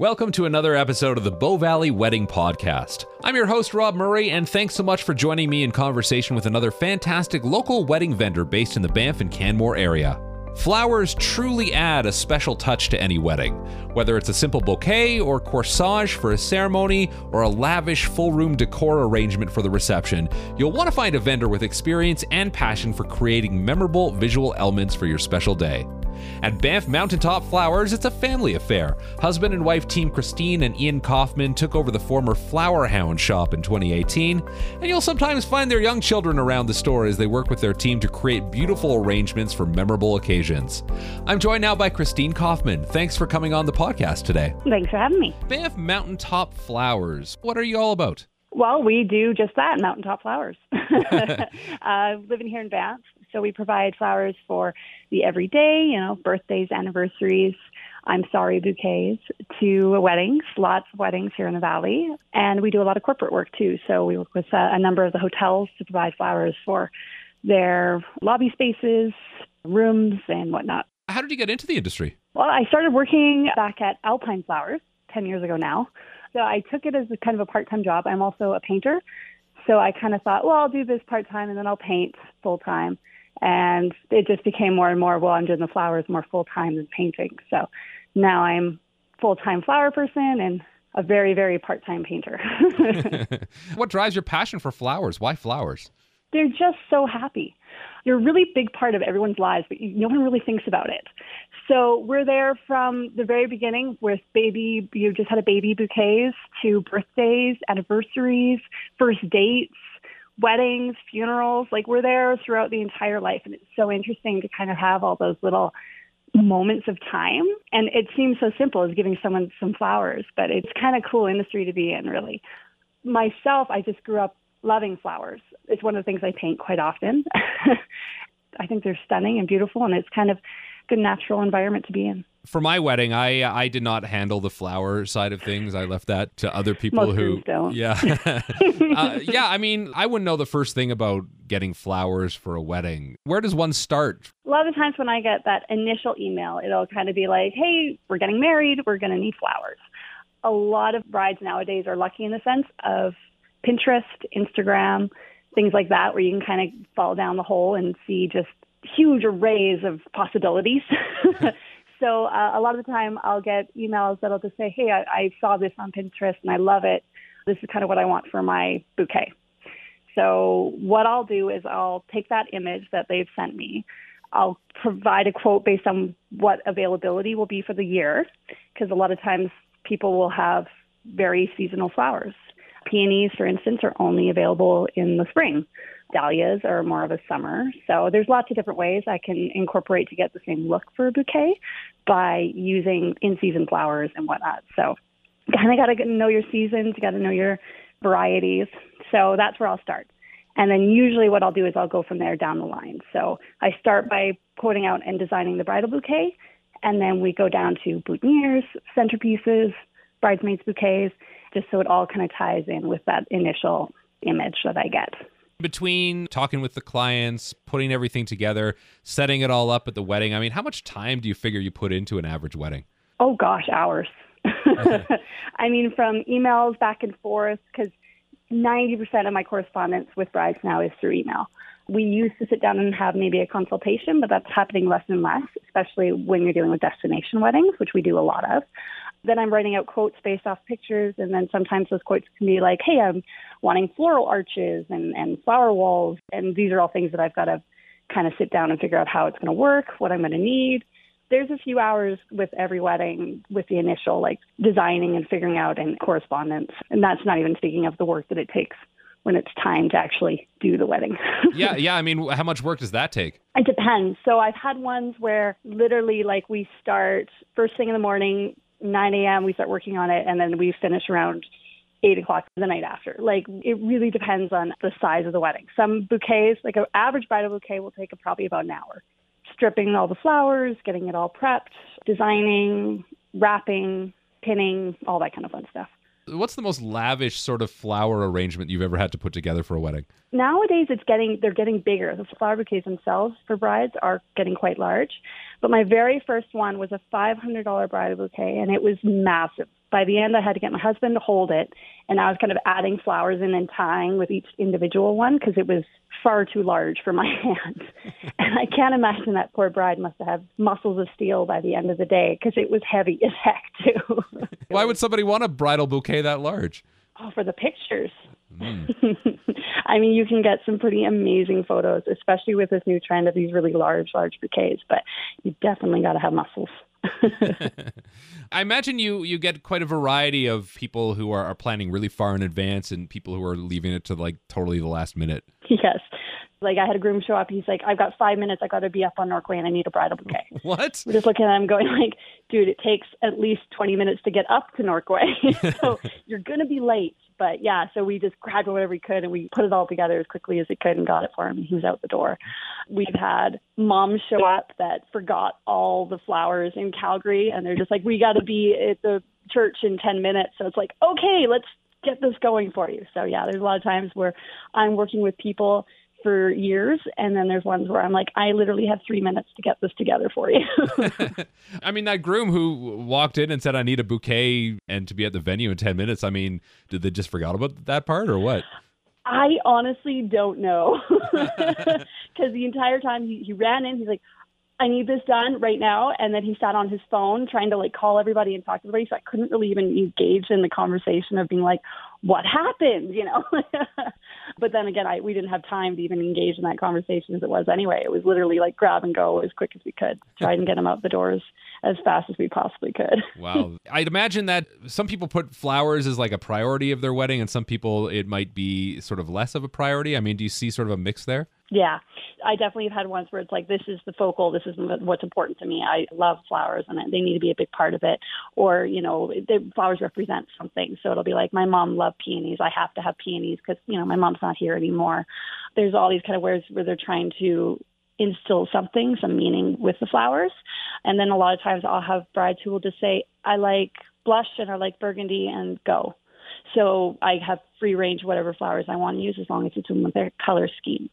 Welcome to another episode of the Bow Valley Wedding Podcast. I'm your host, Rob Murray, and thanks so much for joining me in conversation with another fantastic local wedding vendor based in the Banff and Canmore area. Flowers truly add a special touch to any wedding. Whether it's a simple bouquet or corsage for a ceremony or a lavish full room decor arrangement for the reception, you'll want to find a vendor with experience and passion for creating memorable visual elements for your special day. At Banff Mountaintop Flowers, it's a family affair. Husband and wife team Christine and Ian Kaufman took over the former Flower Hound shop in 2018, and you'll sometimes find their young children around the store as they work with their team to create beautiful arrangements for memorable occasions. I'm joined now by Christine Kaufman. Thanks for coming on the podcast today. Thanks for having me. Banff Mountaintop Flowers, what are you all about? Well, we do just that, mountaintop flowers. uh, living here in Banff, so we provide flowers for the everyday, you know, birthdays, anniversaries, I'm sorry bouquets to weddings, lots of weddings here in the valley. And we do a lot of corporate work too. So we work with uh, a number of the hotels to provide flowers for their lobby spaces, rooms, and whatnot. How did you get into the industry? Well, I started working back at Alpine Flowers 10 years ago now. So I took it as a kind of a part time job. I'm also a painter. So I kind of thought, well, I'll do this part time and then I'll paint full time. And it just became more and more, well, I'm doing the flowers more full time than painting. So now I'm full time flower person and a very, very part time painter. what drives your passion for flowers? Why flowers? They're just so happy. You're a really big part of everyone's lives, but no one really thinks about it. So we're there from the very beginning with baby, you just had a baby bouquets to birthdays, anniversaries, first dates, weddings, funerals. Like we're there throughout the entire life. And it's so interesting to kind of have all those little moments of time. And it seems so simple as giving someone some flowers, but it's kind of cool industry to be in, really. Myself, I just grew up loving flowers. It's one of the things I paint quite often. I think they're stunning and beautiful, and it's kind of good natural environment to be in. For my wedding, I I did not handle the flower side of things. I left that to other people Most who don't. yeah uh, yeah. I mean, I wouldn't know the first thing about getting flowers for a wedding. Where does one start? A lot of times when I get that initial email, it'll kind of be like, "Hey, we're getting married. We're going to need flowers." A lot of brides nowadays are lucky in the sense of Pinterest, Instagram, things like that, where you can kind of fall down the hole and see just huge arrays of possibilities. so uh, a lot of the time I'll get emails that'll just say, hey, I, I saw this on Pinterest and I love it. This is kind of what I want for my bouquet. So what I'll do is I'll take that image that they've sent me. I'll provide a quote based on what availability will be for the year, because a lot of times people will have very seasonal flowers. Peonies, for instance, are only available in the spring. Dahlias are more of a summer. So there's lots of different ways I can incorporate to get the same look for a bouquet by using in-season flowers and whatnot. So kind of got to know your seasons, you got to know your varieties. So that's where I'll start. And then usually what I'll do is I'll go from there down the line. So I start by quoting out and designing the bridal bouquet, and then we go down to boutonnieres, centerpieces, bridesmaids bouquets, just so it all kind of ties in with that initial image that I get. Between talking with the clients, putting everything together, setting it all up at the wedding, I mean, how much time do you figure you put into an average wedding? Oh gosh, hours. I mean, from emails back and forth, because 90% of my correspondence with brides now is through email. We used to sit down and have maybe a consultation, but that's happening less and less, especially when you're dealing with destination weddings, which we do a lot of. Then I'm writing out quotes based off pictures, and then sometimes those quotes can be like, "Hey, I'm wanting floral arches and and flower walls," and these are all things that I've got to kind of sit down and figure out how it's going to work, what I'm going to need. There's a few hours with every wedding with the initial like designing and figuring out and correspondence, and that's not even speaking of the work that it takes when it's time to actually do the wedding. yeah, yeah. I mean, how much work does that take? It depends. So I've had ones where literally, like, we start first thing in the morning, 9 a.m. We start working on it, and then we finish around eight o'clock the night after. Like it really depends on the size of the wedding. Some bouquets, like an average bridal bouquet, will take probably about an hour. Stripping all the flowers, getting it all prepped, designing, wrapping, pinning, all that kind of fun stuff. What's the most lavish sort of flower arrangement you've ever had to put together for a wedding? Nowadays, it's getting they're getting bigger. The flower bouquets themselves for brides are getting quite large, But my very first one was a $500 bridal bouquet, and it was massive. By the end, I had to get my husband to hold it, and I was kind of adding flowers in and tying with each individual one because it was far too large for my hands. and I can't imagine that poor bride must have had muscles of steel by the end of the day because it was heavy as heck, too. Why would somebody want a bridal bouquet that large? Oh, for the pictures. Mm. I mean, you can get some pretty amazing photos, especially with this new trend of these really large, large bouquets. But you definitely got to have muscles. I imagine you you get quite a variety of people who are, are planning really far in advance and people who are leaving it to like totally the last minute. Yes. Like I had a groom show up. He's like, I've got five minutes. I got to be up on Norquay and I need a bridal bouquet. What? We're just looking at him going like, dude, it takes at least 20 minutes to get up to Norquay. so you're going to be late. But yeah, so we just grabbed whatever we could and we put it all together as quickly as we could and got it for him. He was out the door. We've had moms show up that forgot all the flowers in Calgary and they're just like, we got to be at the church in 10 minutes. So it's like, okay, let's get this going for you. So yeah, there's a lot of times where I'm working with people for years and then there's ones where I'm like I literally have 3 minutes to get this together for you. I mean that groom who walked in and said I need a bouquet and to be at the venue in 10 minutes, I mean, did they just forgot about that part or what? I honestly don't know. Cuz the entire time he, he ran in, he's like I need this done right now. And then he sat on his phone trying to like call everybody and talk to everybody. So I couldn't really even engage in the conversation of being like, what happened, you know? but then again, I, we didn't have time to even engage in that conversation as it was anyway. It was literally like grab and go as quick as we could, try and get him out the doors as fast as we possibly could. wow. I'd imagine that some people put flowers as like a priority of their wedding and some people it might be sort of less of a priority. I mean, do you see sort of a mix there? Yeah, I definitely have had ones where it's like, this is the focal, this is what's important to me. I love flowers and they need to be a big part of it. Or, you know, the flowers represent something. So it'll be like, my mom loved peonies. I have to have peonies because, you know, my mom's not here anymore. There's all these kind of words where they're trying to instill something, some meaning with the flowers. And then a lot of times I'll have brides who will just say, I like blush and I like burgundy and go. So I have free range whatever flowers I want to use as long as it's in their color scheme.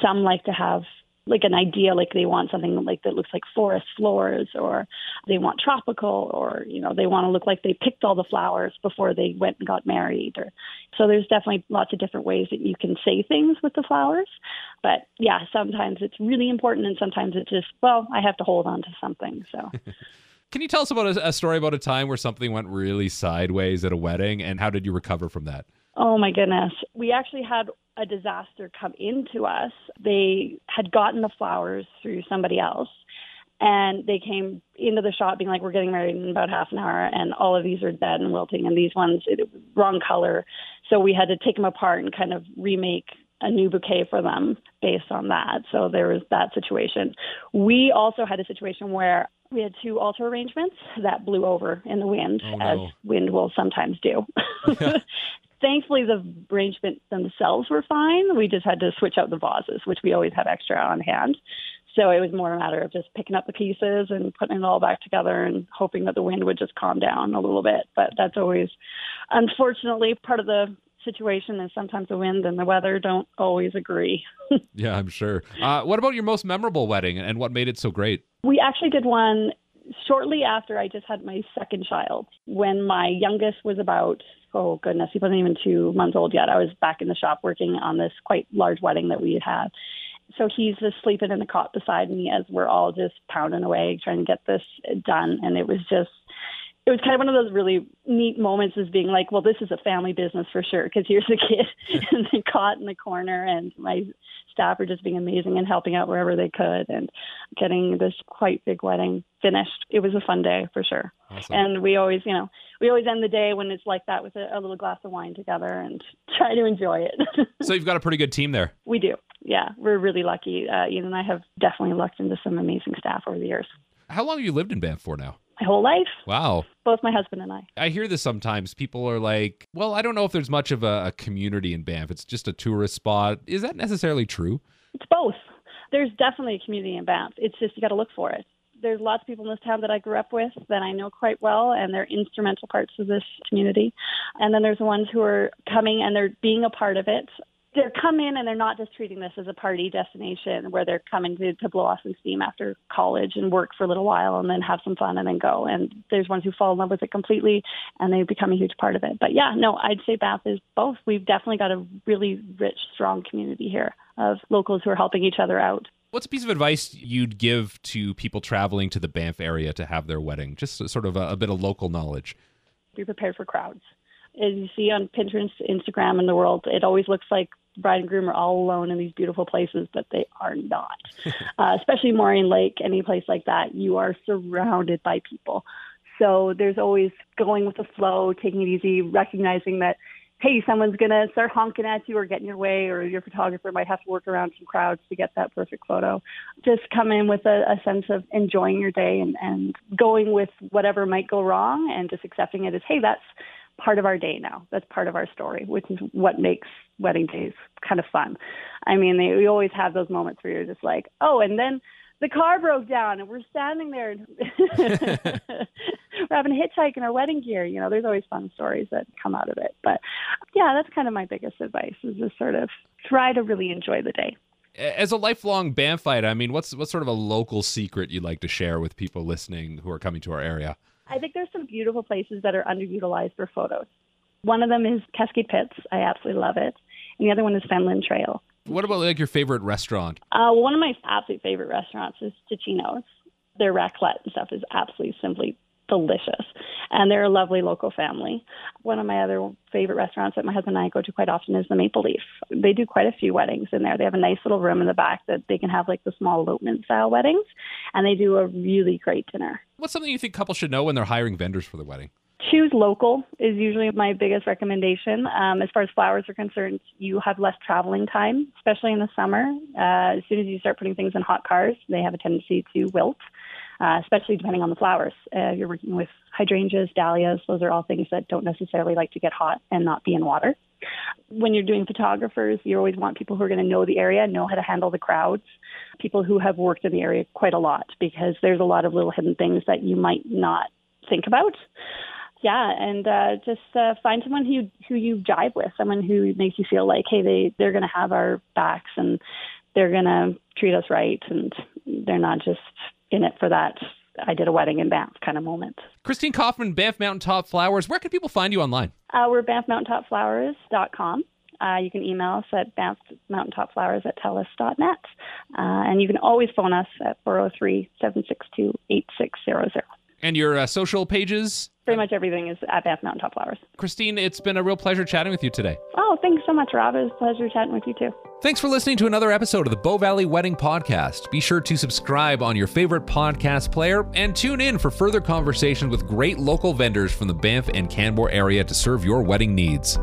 Some like to have like an idea like they want something like that looks like forest floors or they want tropical or you know they want to look like they picked all the flowers before they went and got married or so there's definitely lots of different ways that you can say things with the flowers but yeah sometimes it's really important and sometimes it's just well I have to hold on to something so Can you tell us about a, a, story about a time where something went really sideways at a wedding and how did you recover from that? Oh my goodness. We actually had a disaster come into us. They had gotten the flowers through somebody else and they came into the shop being like, "We're getting married in about half an hour, and all of these are dead and wilting, and these ones it, wrong color." So we had to take them apart and kind of remake a new bouquet for them based on that. So there was that situation. We also had a situation where we had two altar arrangements that blew over in the wind, oh, no. as wind will sometimes do. Thankfully, the arrangements themselves were fine. We just had to switch out the vases, which we always have extra on hand. So it was more a matter of just picking up the pieces and putting it all back together and hoping that the wind would just calm down a little bit. But that's always, unfortunately, part of the situation is sometimes the wind and the weather don't always agree. yeah, I'm sure. Uh, what about your most memorable wedding and what made it so great? We actually did one shortly after I just had my second child. When my youngest was about, oh goodness, he wasn't even two months old yet. I was back in the shop working on this quite large wedding that we had had. So he's just sleeping in the cot beside me as we're all just pounding away trying to get this done. And it was just it was kind of one of those really neat moments as being like, well, this is a family business for sure because here's a kid and they caught in the corner, and my staff are just being amazing and helping out wherever they could and getting this quite big wedding finished. It was a fun day for sure. Awesome. And we always, you know, we always end the day when it's like that with a, a little glass of wine together and try to enjoy it. so you've got a pretty good team there. We do. Yeah, we're really lucky. Uh, Ian and I have definitely lucked into some amazing staff over the years. How long have you lived in Banff for now? My whole life. Wow. Both my husband and I. I hear this sometimes. People are like, well, I don't know if there's much of a, a community in Banff. It's just a tourist spot. Is that necessarily true? It's both. There's definitely a community in Banff. It's just you got to look for it. There's lots of people in this town that I grew up with that I know quite well, and they're instrumental parts of this community. And then there's the ones who are coming and they're being a part of it they're come in and they're not just treating this as a party destination where they're coming to, to blow off some steam after college and work for a little while and then have some fun and then go. And there's ones who fall in love with it completely and they become a huge part of it. But yeah, no, I'd say Banff is both. We've definitely got a really rich, strong community here of locals who are helping each other out. What's a piece of advice you'd give to people traveling to the Banff area to have their wedding? Just sort of a, a bit of local knowledge. Be prepared for crowds as you see on Pinterest, Instagram, and the world, it always looks like bride and groom are all alone in these beautiful places, but they are not. uh, especially Moraine Lake, any place like that, you are surrounded by people. So there's always going with the flow, taking it easy, recognizing that, hey, someone's going to start honking at you or get in your way, or your photographer might have to work around some crowds to get that perfect photo. Just come in with a, a sense of enjoying your day and, and going with whatever might go wrong and just accepting it as, hey, that's part of our day now. That's part of our story, which is what makes wedding days kind of fun. I mean, they, we always have those moments where you're just like, oh, and then the car broke down and we're standing there and we're having a hitchhike in our wedding gear. You know, there's always fun stories that come out of it. But yeah, that's kind of my biggest advice is just sort of try to really enjoy the day. As a lifelong Banffite, I mean, what's what's sort of a local secret you'd like to share with people listening who are coming to our area? I think there's some beautiful places that are underutilized for photos. One of them is Cascade Pits. I absolutely love it. And the other one is Fenland Trail. What about like your favorite restaurant? Uh, one of my absolute favorite restaurants is Ticino's. Their raclette and stuff is absolutely simply delicious. And they're a lovely local family. One of my other favorite restaurants that my husband and I go to quite often is the Maple Leaf. They do quite a few weddings in there. They have a nice little room in the back that they can have like the small elopement style weddings. And they do a really great dinner. What's something you think couples should know when they're hiring vendors for the wedding? choose local is usually my biggest recommendation. Um, as far as flowers are concerned, you have less traveling time, especially in the summer. Uh, as soon as you start putting things in hot cars, they have a tendency to wilt, uh, especially depending on the flowers. Uh, you're working with hydrangeas, dahlias, those are all things that don't necessarily like to get hot and not be in water. When you're doing photographers, you always want people who are going to know the area, know how to handle the crowds, people who have worked in the area quite a lot, because there's a lot of little hidden things that you might not think about yeah, and uh, just uh, find someone who who you jive with, someone who makes you feel like, hey, they they're going to have our backs and they're going to treat us right, and they're not just in it for that. I did a wedding in Banff kind of moment. Christine Kaufman, Banff Mountaintop Flowers. Where can people find you online? Uh, we're banffmountaintopflowers.com. Uh, you can email us at banffmountaintopflowers at telus.net. Uh, and you can always phone us at 403 762 8600. And your uh, social pages? Pretty much everything is at Banff Mountaintop Flowers. Christine, it's been a real pleasure chatting with you today. Oh, thanks so much, Rob. It was a pleasure chatting with you too. Thanks for listening to another episode of the Bow Valley Wedding Podcast. Be sure to subscribe on your favorite podcast player and tune in for further conversations with great local vendors from the Banff and Canmore area to serve your wedding needs.